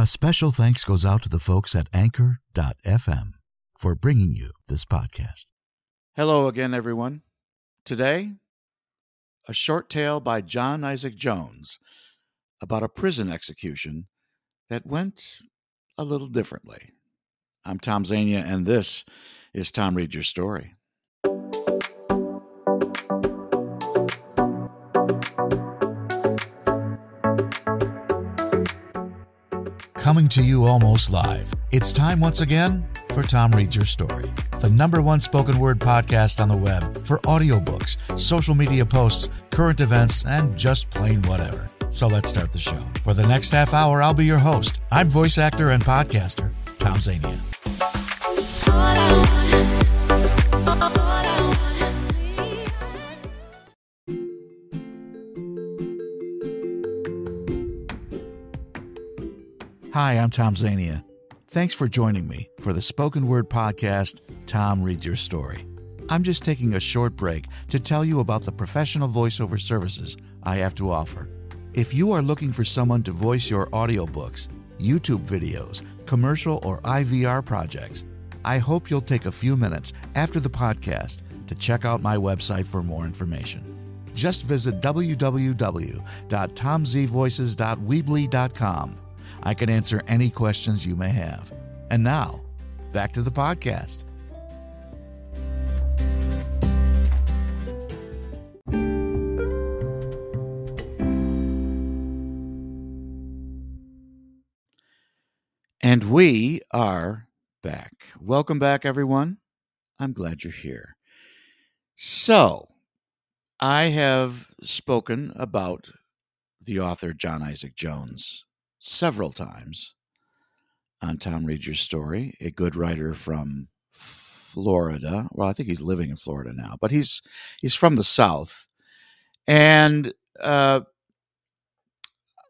A special thanks goes out to the folks at Anchor.fm for bringing you this podcast. Hello again, everyone. Today, a short tale by John Isaac Jones about a prison execution that went a little differently. I'm Tom Zania, and this is Tom Reads Your Story. Coming to you almost live, it's time once again for Tom Reads Your Story, the number one spoken word podcast on the web for audiobooks, social media posts, current events, and just plain whatever. So let's start the show. For the next half hour, I'll be your host. I'm voice actor and podcaster, Tom Zania. Hi, I'm Tom Zania. Thanks for joining me for the spoken word podcast, Tom Reads Your Story. I'm just taking a short break to tell you about the professional voiceover services I have to offer. If you are looking for someone to voice your audiobooks, YouTube videos, commercial, or IVR projects, I hope you'll take a few minutes after the podcast to check out my website for more information. Just visit www.tomzvoices.weebly.com I can answer any questions you may have. And now, back to the podcast. And we are back. Welcome back, everyone. I'm glad you're here. So, I have spoken about the author John Isaac Jones several times on Tom Reads Your Story, a good writer from Florida. Well, I think he's living in Florida now, but he's he's from the South, and uh,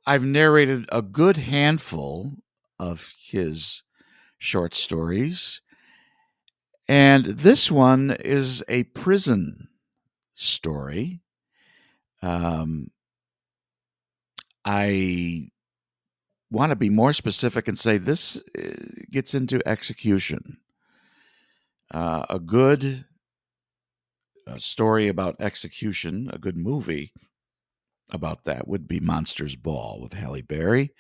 I've narrated a good handful of his short stories, and this one is a prison story. Um, I want to be more specific and say this uh, gets into execution. Uh, a good uh, story about execution, a good movie about that would be Monsters Ball with Halle Berry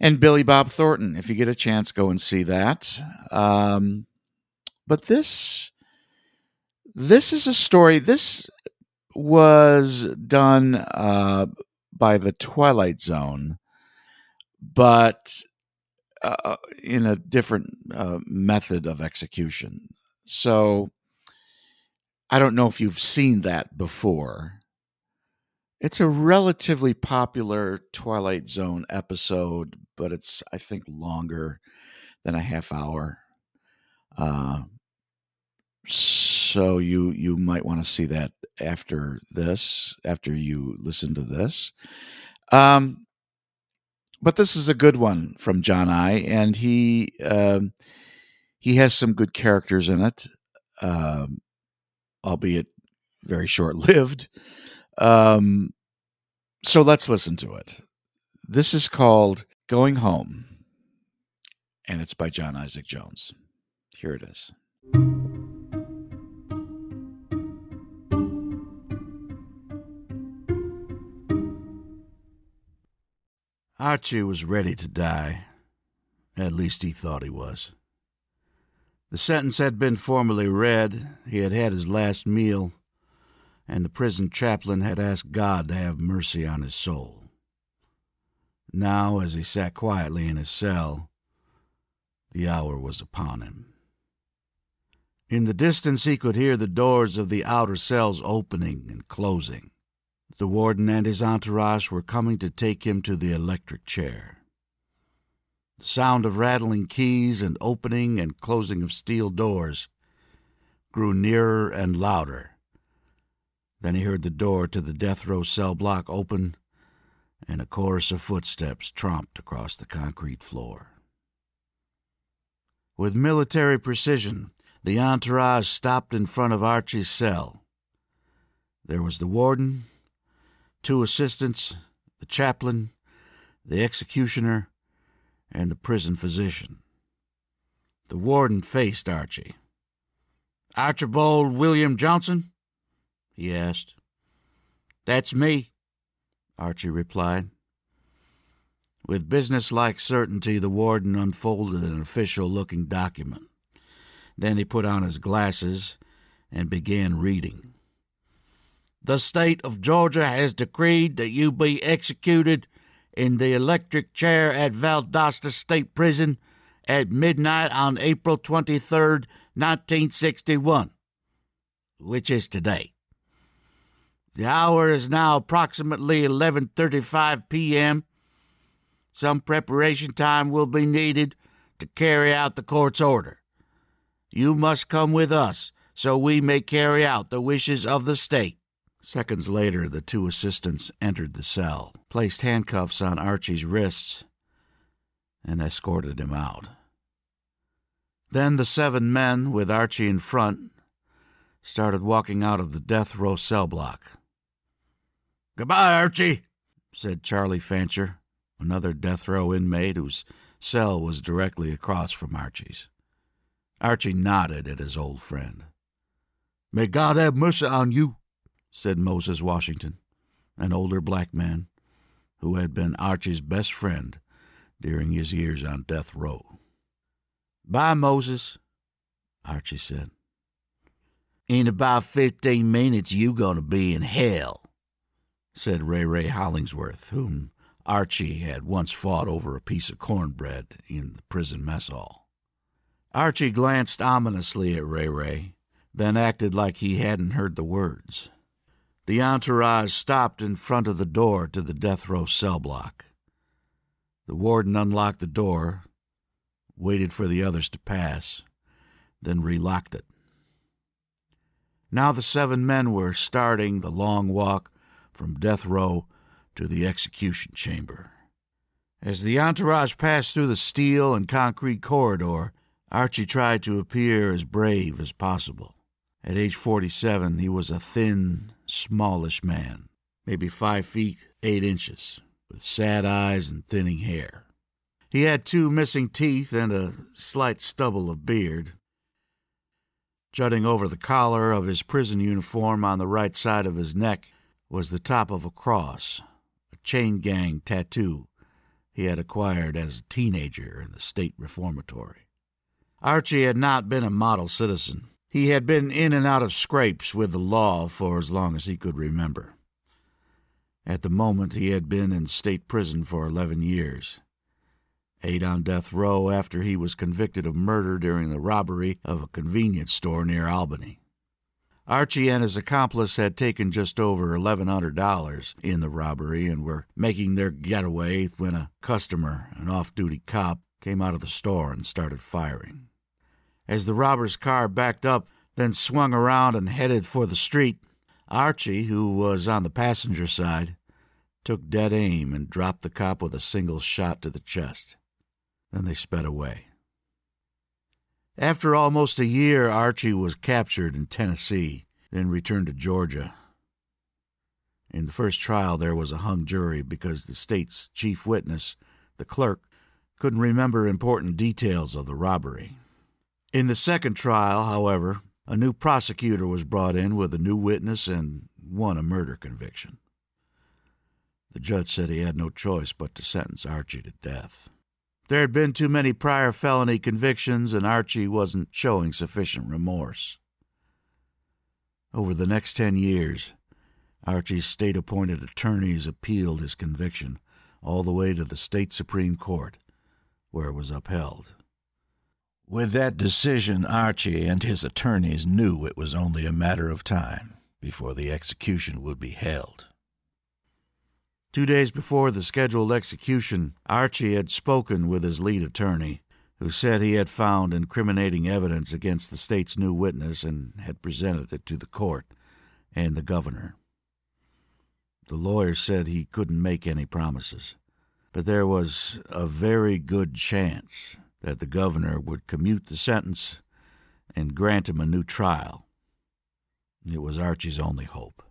and Billy Bob Thornton. If you get a chance, go and see that. Um, but this this is a story. This was done uh, by the Twilight Zone but uh, uh, in a different uh, method of execution. So I don't know if you've seen that before. It's a relatively popular Twilight Zone episode, but it's, I think, longer than a half hour. Uh, so you you might want to see that after this, after you listen to this. Um, but this is a good one from John I, and he um, he has some good characters in it, um, albeit very short lived. Um, so let's listen to it. This is called Going Home, and it's by John Isaac Jones. Here it is. Archie was ready to die. At least he thought he was. The sentence had been formally read, he had had his last meal, and the prison chaplain had asked God to have mercy on his soul. Now, as he sat quietly in his cell, the hour was upon him. In the distance, he could hear the doors of the outer cells opening and closing. The warden and his entourage were coming to take him to the electric chair. The sound of rattling keys and opening and closing of steel doors grew nearer and louder. Then he heard the door to the death row cell block open, and a chorus of footsteps tromped across the concrete floor. With military precision, the entourage stopped in front of Archie's cell. There was the warden, two assistants, the chaplain, the executioner, and the prison physician. The warden faced Archie. Archibald William Johnson? he asked. That's me, Archie replied. With businesslike certainty, the warden unfolded an official looking document. Then he put on his glasses and began reading. The state of Georgia has decreed that you be executed in the electric chair at Valdosta State Prison at midnight on April 23rd, 1961, which is today. The hour is now approximately 11:35 p.m. Some preparation time will be needed to carry out the court's order. You must come with us so we may carry out the wishes of the state. Seconds later, the two assistants entered the cell, placed handcuffs on Archie's wrists, and escorted him out. Then the seven men, with Archie in front, started walking out of the death row cell block. Goodbye, Archie, said Charlie Fancher, another death row inmate whose cell was directly across from Archie's. Archie nodded at his old friend. May God have mercy on you, said Moses Washington, an older black man who had been Archie's best friend during his years on death row. Bye, Moses, Archie said. In about fifteen minutes, you gonna be in hell said Ray Ray Hollingsworth, whom Archie had once fought over a piece of cornbread in the prison mess hall. Archie glanced ominously at Ray Ray, then acted like he hadn't heard the words. The entourage stopped in front of the door to the death row cell block. The warden unlocked the door, waited for the others to pass, then relocked it. Now the seven men were starting the long walk from death row to the execution chamber. As the entourage passed through the steel and concrete corridor, Archie tried to appear as brave as possible. At age 47, he was a thin, smallish man, maybe five feet eight inches, with sad eyes and thinning hair. He had two missing teeth and a slight stubble of beard. Jutting over the collar of his prison uniform on the right side of his neck was the top of a cross, a chain gang tattoo he had acquired as a teenager in the state reformatory. Archie had not been a model citizen. He had been in and out of scrapes with the law for as long as he could remember. At the moment, he had been in state prison for 11 years. Eight on death row after he was convicted of murder during the robbery of a convenience store near Albany. Archie and his accomplice had taken just over $1,100 in the robbery and were making their getaway when a customer, an off duty cop, came out of the store and started firing. As the robber's car backed up, then swung around and headed for the street, Archie, who was on the passenger side, took dead aim and dropped the cop with a single shot to the chest. Then they sped away. After almost a year, Archie was captured in Tennessee, then returned to Georgia. In the first trial, there was a hung jury because the state's chief witness, the clerk, couldn't remember important details of the robbery. In the second trial, however, a new prosecutor was brought in with a new witness and won a murder conviction. The judge said he had no choice but to sentence Archie to death. There had been too many prior felony convictions, and Archie wasn't showing sufficient remorse. Over the next ten years, Archie's state appointed attorneys appealed his conviction all the way to the state Supreme Court, where it was upheld. With that decision, Archie and his attorneys knew it was only a matter of time before the execution would be held. Two days before the scheduled execution, Archie had spoken with his lead attorney, who said he had found incriminating evidence against the state's new witness and had presented it to the court and the governor. The lawyer said he couldn't make any promises, but there was a very good chance that the governor would commute the sentence and grant him a new trial. It was Archie's only hope.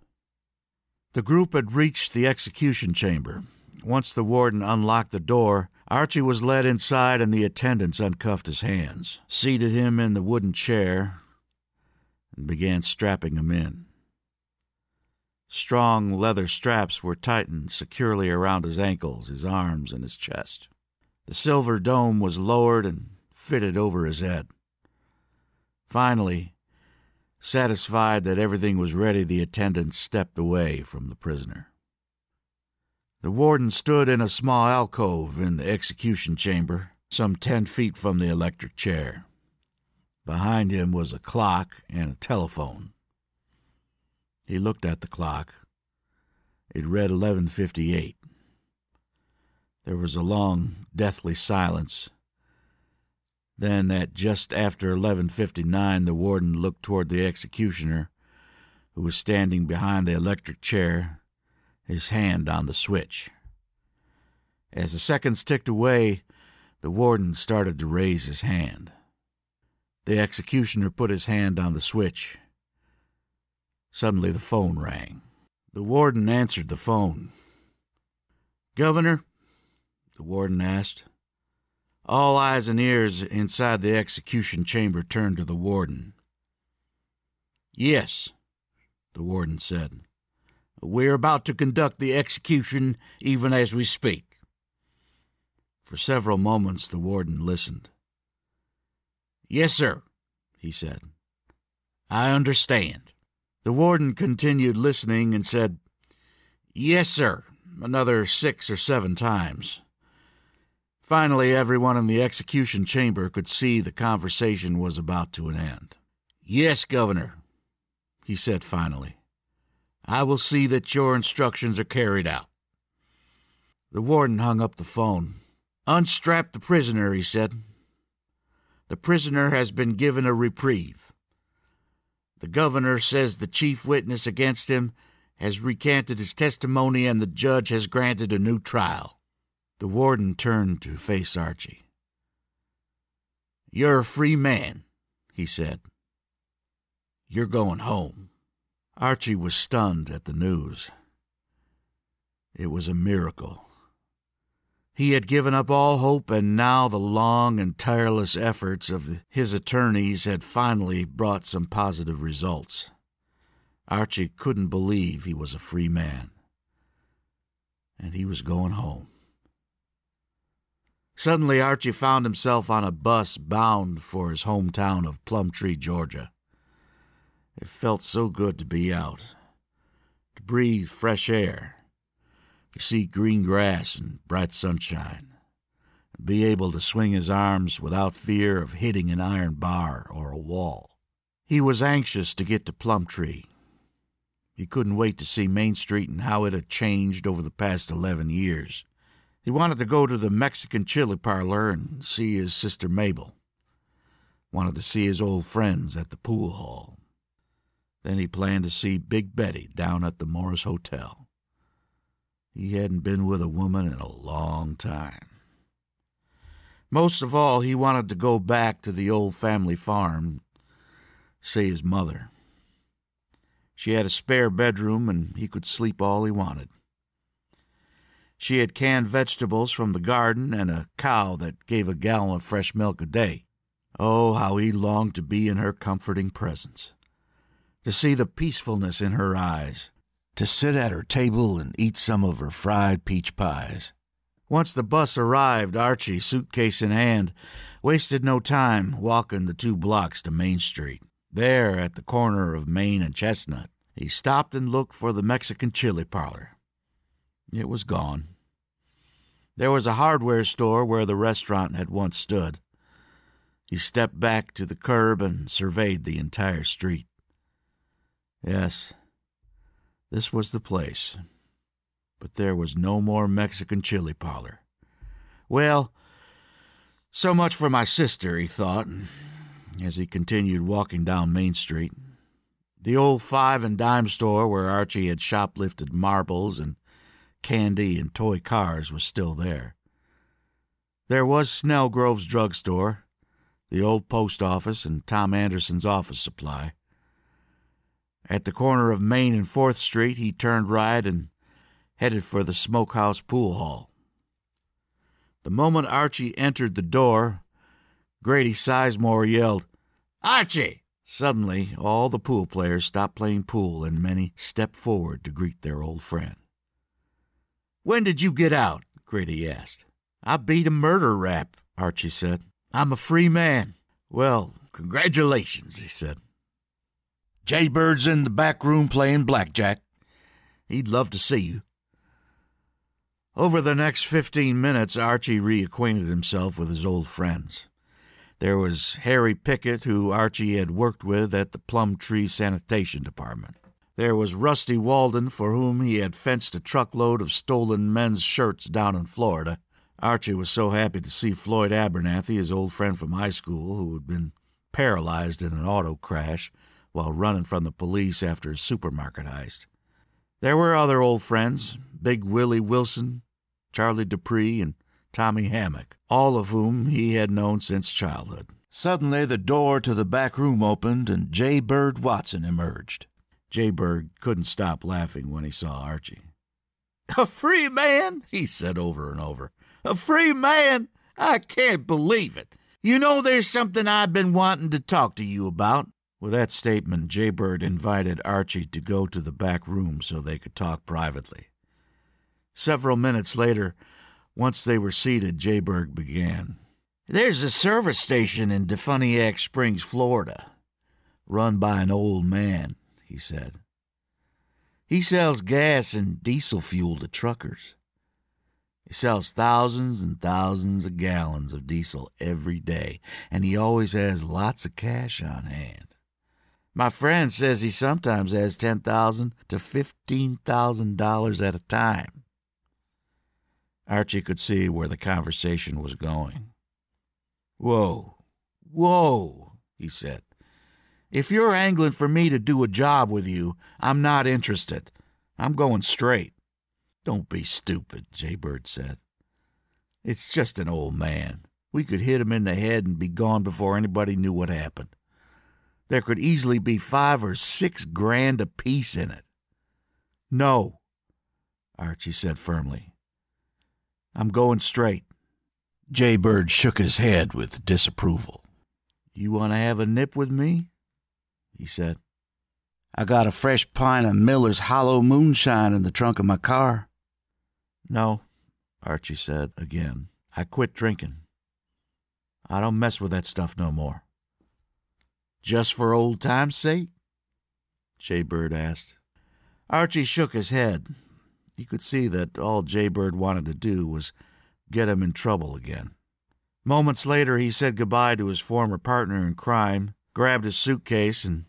The group had reached the execution chamber. Once the warden unlocked the door, Archie was led inside, and the attendants uncuffed his hands, seated him in the wooden chair, and began strapping him in. Strong leather straps were tightened securely around his ankles, his arms, and his chest. The silver dome was lowered and fitted over his head. Finally, satisfied that everything was ready, the attendant stepped away from the prisoner. The warden stood in a small alcove in the execution chamber, some ten feet from the electric chair. Behind him was a clock and a telephone. He looked at the clock. It read 11:58. There was a long, deathly silence. Then, at just after 11:59, the warden looked toward the executioner, who was standing behind the electric chair, his hand on the switch. As the seconds ticked away, the warden started to raise his hand. The executioner put his hand on the switch. Suddenly, the phone rang. The warden answered the phone. Governor? The warden asked. All eyes and ears inside the execution chamber turned to the warden. Yes, the warden said. We're about to conduct the execution even as we speak. For several moments the warden listened. Yes, sir, he said. I understand. The warden continued listening and said, Yes, sir, another six or seven times. Finally, everyone in the execution chamber could see the conversation was about to an end. Yes, Governor, he said finally. I will see that your instructions are carried out. The warden hung up the phone. Unstrap the prisoner, he said. The prisoner has been given a reprieve. The governor says the chief witness against him has recanted his testimony and the judge has granted a new trial. The warden turned to face Archie. You're a free man, he said. You're going home. Archie was stunned at the news. It was a miracle. He had given up all hope, and now the long and tireless efforts of his attorneys had finally brought some positive results. Archie couldn't believe he was a free man. And he was going home. Suddenly, Archie found himself on a bus bound for his hometown of Plumtree, Georgia. It felt so good to be out, to breathe fresh air, to see green grass and bright sunshine, and be able to swing his arms without fear of hitting an iron bar or a wall. He was anxious to get to Plumtree. He couldn't wait to see Main Street and how it had changed over the past eleven years. He wanted to go to the Mexican chili parlor and see his sister Mabel. Wanted to see his old friends at the pool hall. Then he planned to see Big Betty down at the Morris Hotel. He hadn't been with a woman in a long time. Most of all, he wanted to go back to the old family farm, see his mother. She had a spare bedroom, and he could sleep all he wanted. She had canned vegetables from the garden and a cow that gave a gallon of fresh milk a day. Oh, how he longed to be in her comforting presence to see the peacefulness in her eyes, to sit at her table and eat some of her fried peach pies. Once the bus arrived, Archie, suitcase in hand, wasted no time walking the two blocks to Main Street. There, at the corner of Main and Chestnut, he stopped and looked for the Mexican chili parlor. It was gone. There was a hardware store where the restaurant had once stood. He stepped back to the curb and surveyed the entire street. Yes, this was the place. But there was no more Mexican chili parlor. Well, so much for my sister, he thought, as he continued walking down Main Street. The old five and dime store where Archie had shoplifted marbles and candy and toy cars was still there. There was Snellgrove's drugstore, the old post office, and Tom Anderson's office supply. At the corner of Main and Fourth Street, he turned right and headed for the smokehouse pool hall. The moment Archie entered the door, Grady Sizemore yelled, Archie! Suddenly, all the pool players stopped playing pool and many stepped forward to greet their old friend. When did you get out? Grady asked. I beat a murder rap, Archie said. I'm a free man. Well, congratulations, he said. Jaybird's in the back room playing blackjack. He'd love to see you. Over the next fifteen minutes, Archie reacquainted himself with his old friends. There was Harry Pickett, who Archie had worked with at the Plum Tree Sanitation Department. There was Rusty Walden, for whom he had fenced a truckload of stolen men's shirts down in Florida. Archie was so happy to see Floyd Abernathy, his old friend from high school, who had been paralyzed in an auto crash while running from the police after a supermarket heist. There were other old friends Big Willie Wilson, Charlie Dupree, and Tommy Hammock, all of whom he had known since childhood. Suddenly, the door to the back room opened and J. Bird Watson emerged. J. Bird couldn't stop laughing when he saw Archie. A free man, he said over and over. A free man? I can't believe it. You know, there's something I've been wanting to talk to you about. With that statement, Jaybird invited Archie to go to the back room so they could talk privately. Several minutes later, once they were seated, Jaybird began. There's a service station in Defuniak Springs, Florida, run by an old man, he said. He sells gas and diesel fuel to truckers. He sells thousands and thousands of gallons of diesel every day, and he always has lots of cash on hand. My friend says he sometimes has ten thousand to fifteen thousand dollars at a time. Archie could see where the conversation was going. Whoa, whoa, he said. If you're angling for me to do a job with you, I'm not interested. I'm going straight. Don't be stupid, Jaybird said. It's just an old man. We could hit him in the head and be gone before anybody knew what happened. There could easily be five or six grand apiece in it. No, Archie said firmly. I'm going straight. Jay Bird shook his head with disapproval. You want to have a nip with me? He said. I got a fresh pint of Miller's Hollow Moonshine in the trunk of my car. No, Archie said again. I quit drinking. I don't mess with that stuff no more. Just for old time's sake? Jaybird asked. Archie shook his head. He could see that all Jaybird wanted to do was get him in trouble again. Moments later, he said goodbye to his former partner in crime, grabbed his suitcase, and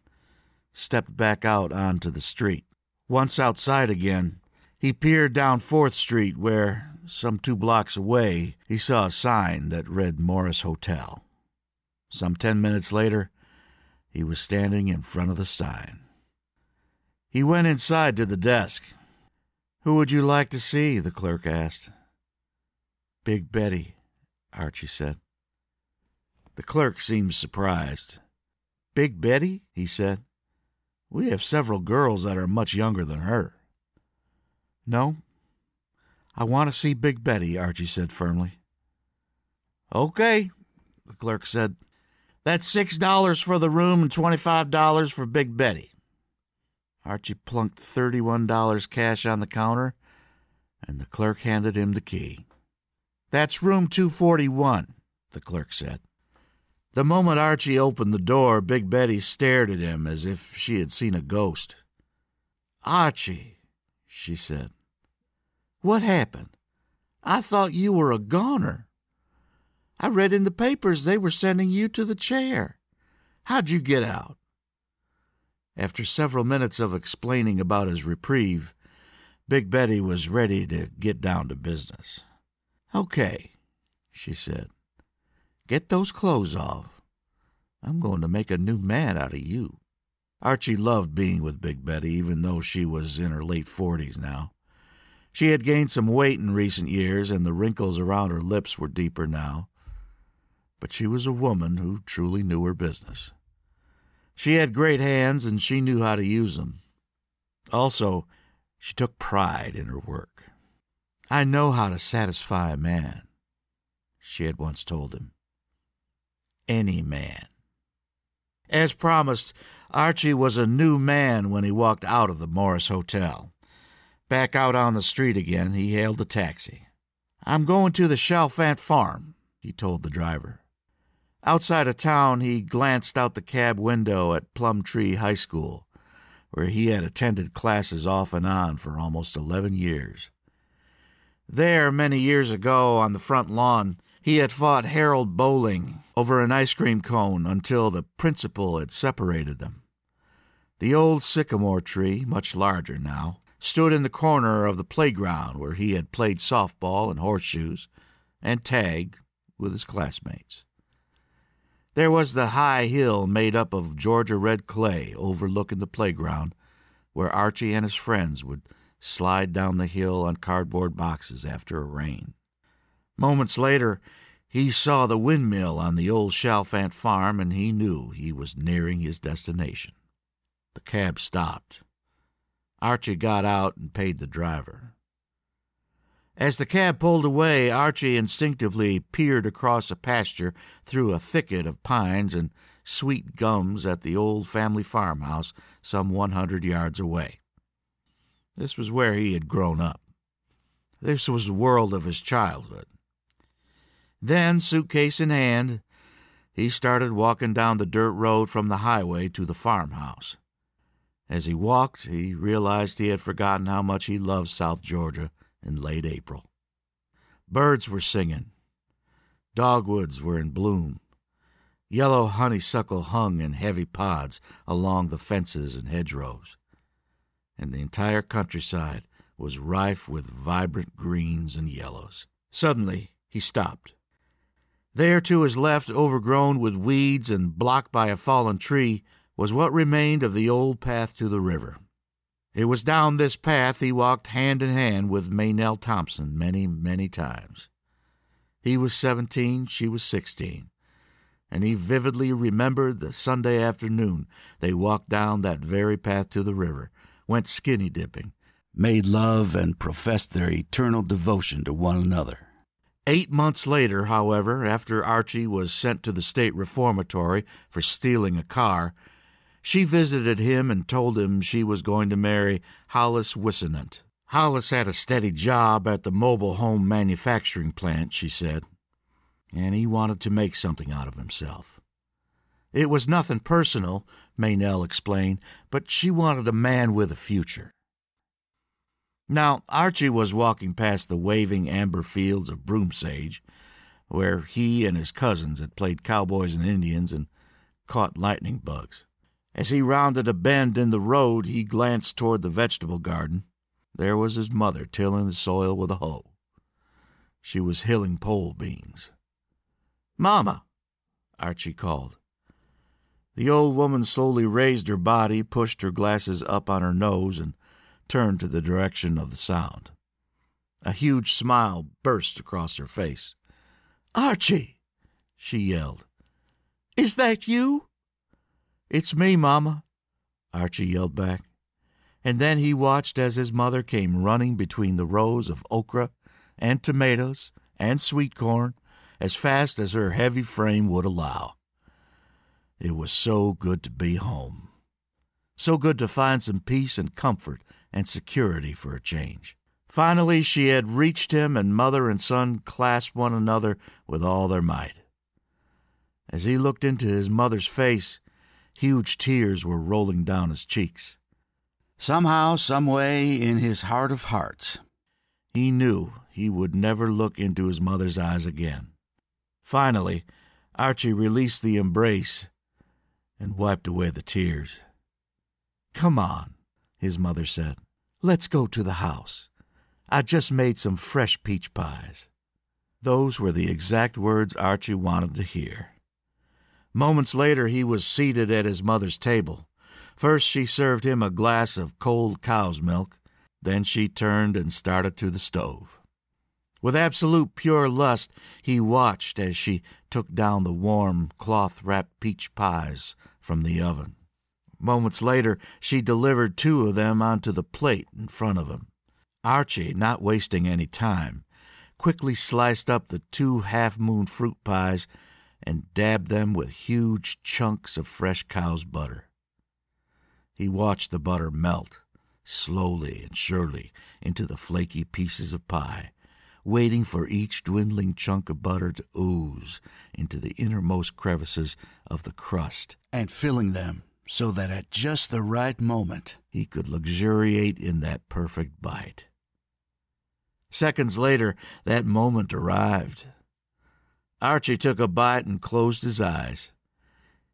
stepped back out onto the street. Once outside again, he peered down Fourth Street, where, some two blocks away, he saw a sign that read Morris Hotel. Some ten minutes later, he was standing in front of the sign. He went inside to the desk. Who would you like to see? the clerk asked. Big Betty, Archie said. The clerk seemed surprised. Big Betty? he said. We have several girls that are much younger than her. No, I want to see Big Betty, Archie said firmly. Okay, the clerk said. That's six dollars for the room and twenty-five dollars for Big Betty. Archie plunked thirty-one dollars cash on the counter, and the clerk handed him the key. That's room 241, the clerk said. The moment Archie opened the door, Big Betty stared at him as if she had seen a ghost. Archie, she said, what happened? I thought you were a goner. I read in the papers they were sending you to the chair. How'd you get out? After several minutes of explaining about his reprieve, Big Betty was ready to get down to business. Okay, she said. Get those clothes off. I'm going to make a new man out of you. Archie loved being with Big Betty, even though she was in her late forties now. She had gained some weight in recent years, and the wrinkles around her lips were deeper now but she was a woman who truly knew her business. She had great hands and she knew how to use them. Also, she took pride in her work. I know how to satisfy a man. she had once told him. Any man. As promised, Archie was a new man when he walked out of the Morris Hotel. Back out on the street again, he hailed a taxi. I'm going to the Chalfant farm, he told the driver. Outside of town, he glanced out the cab window at Plumtree High School, where he had attended classes off and on for almost 11 years. There, many years ago, on the front lawn, he had fought Harold Bowling over an ice cream cone until the principal had separated them. The old sycamore tree, much larger now, stood in the corner of the playground where he had played softball and horseshoes and tag with his classmates. There was the high hill made up of Georgia red clay overlooking the playground where Archie and his friends would slide down the hill on cardboard boxes after a rain. Moments later, he saw the windmill on the old Chalfant farm and he knew he was nearing his destination. The cab stopped. Archie got out and paid the driver. As the cab pulled away, Archie instinctively peered across a pasture through a thicket of pines and sweet gums at the old family farmhouse some 100 yards away. This was where he had grown up. This was the world of his childhood. Then, suitcase in hand, he started walking down the dirt road from the highway to the farmhouse. As he walked, he realized he had forgotten how much he loved South Georgia in late April. Birds were singing. Dogwoods were in bloom. Yellow honeysuckle hung in heavy pods along the fences and hedgerows. And the entire countryside was rife with vibrant greens and yellows. Suddenly, he stopped. There to his left, overgrown with weeds and blocked by a fallen tree, was what remained of the old path to the river. It was down this path he walked hand in hand with Maynell Thompson many, many times. He was seventeen, she was sixteen, and he vividly remembered the Sunday afternoon they walked down that very path to the river, went skinny dipping, made love, and professed their eternal devotion to one another. Eight months later, however, after Archie was sent to the state reformatory for stealing a car, she visited him and told him she was going to marry Hollis Wissenant. Hollis had a steady job at the mobile home manufacturing plant, she said, and he wanted to make something out of himself. It was nothing personal, Maynell explained, but she wanted a man with a future. Now, Archie was walking past the waving amber fields of broomsage, where he and his cousins had played cowboys and Indians and caught lightning bugs. As he rounded a bend in the road, he glanced toward the vegetable garden. There was his mother tilling the soil with a hoe. She was hilling pole beans. Mama, Archie called. The old woman slowly raised her body, pushed her glasses up on her nose, and turned to the direction of the sound. A huge smile burst across her face. Archie, she yelled. Is that you? It's me, Mama, Archie yelled back. And then he watched as his mother came running between the rows of okra and tomatoes and sweet corn as fast as her heavy frame would allow. It was so good to be home. So good to find some peace and comfort and security for a change. Finally, she had reached him, and mother and son clasped one another with all their might. As he looked into his mother's face, huge tears were rolling down his cheeks. Somehow, someway, in his heart of hearts, he knew he would never look into his mother's eyes again. Finally, Archie released the embrace and wiped away the tears. Come on, his mother said. Let's go to the house. I just made some fresh peach pies. Those were the exact words Archie wanted to hear. Moments later, he was seated at his mother's table. First, she served him a glass of cold cow's milk. Then she turned and started to the stove. With absolute pure lust, he watched as she took down the warm, cloth wrapped peach pies from the oven. Moments later, she delivered two of them onto the plate in front of him. Archie, not wasting any time, quickly sliced up the two half moon fruit pies and dabbed them with huge chunks of fresh cow's butter. He watched the butter melt slowly and surely into the flaky pieces of pie, waiting for each dwindling chunk of butter to ooze into the innermost crevices of the crust and filling them so that at just the right moment he could luxuriate in that perfect bite. Seconds later, that moment arrived. Archie took a bite and closed his eyes.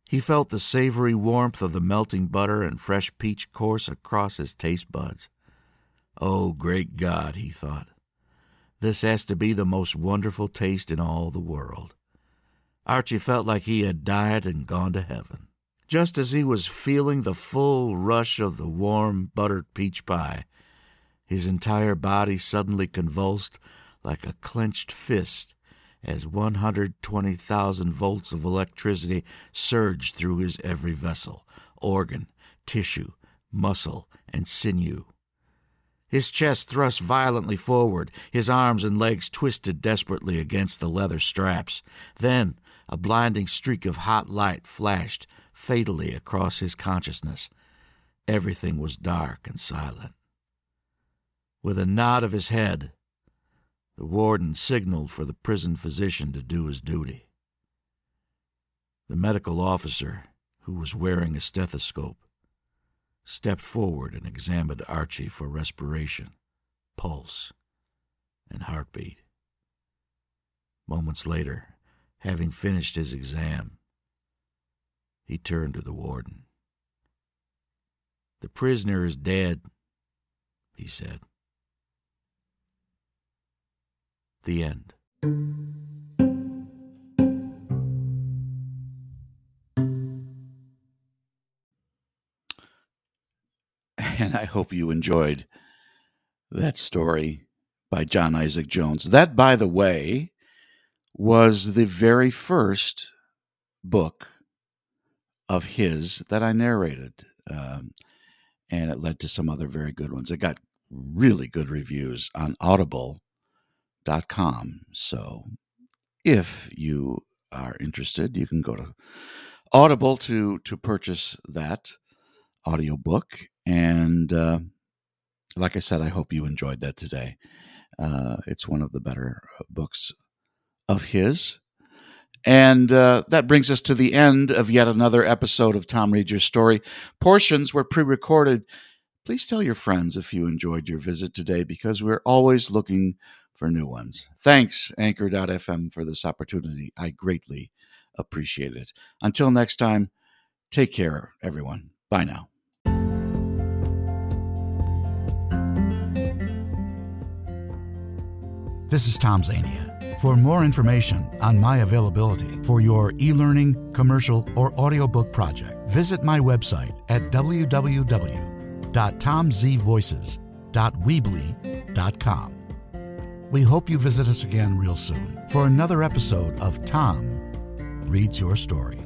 He felt the savory warmth of the melting butter and fresh peach course across his taste buds. Oh, great God, he thought. This has to be the most wonderful taste in all the world. Archie felt like he had died and gone to heaven. Just as he was feeling the full rush of the warm, buttered peach pie, his entire body suddenly convulsed like a clenched fist as 120,000 volts of electricity surged through his every vessel, organ, tissue, muscle, and sinew. His chest thrust violently forward, his arms and legs twisted desperately against the leather straps. Then a blinding streak of hot light flashed fatally across his consciousness. Everything was dark and silent. With a nod of his head, the warden signaled for the prison physician to do his duty. The medical officer, who was wearing a stethoscope, stepped forward and examined Archie for respiration, pulse, and heartbeat. Moments later, having finished his exam, he turned to the warden. The prisoner is dead, he said. The end. And I hope you enjoyed that story by John Isaac Jones. That, by the way, was the very first book of his that I narrated. Um, and it led to some other very good ones. It got really good reviews on audible.com. So if you are interested, you can go to Audible to to purchase that audiobook. And uh, like I said, I hope you enjoyed that today. Uh, it's one of the better books of his. And uh, that brings us to the end of yet another episode of Tom Reads Your Story. Portions were pre recorded. Please tell your friends if you enjoyed your visit today because we're always looking for new ones. Thanks, Anchor.fm, for this opportunity. I greatly appreciate it. Until next time, take care, everyone. Bye now. This is Tom Zania. For more information on my availability for your e learning, commercial, or audiobook project, visit my website at www.tomzvoices.weebly.com. We hope you visit us again real soon for another episode of Tom Reads Your Story.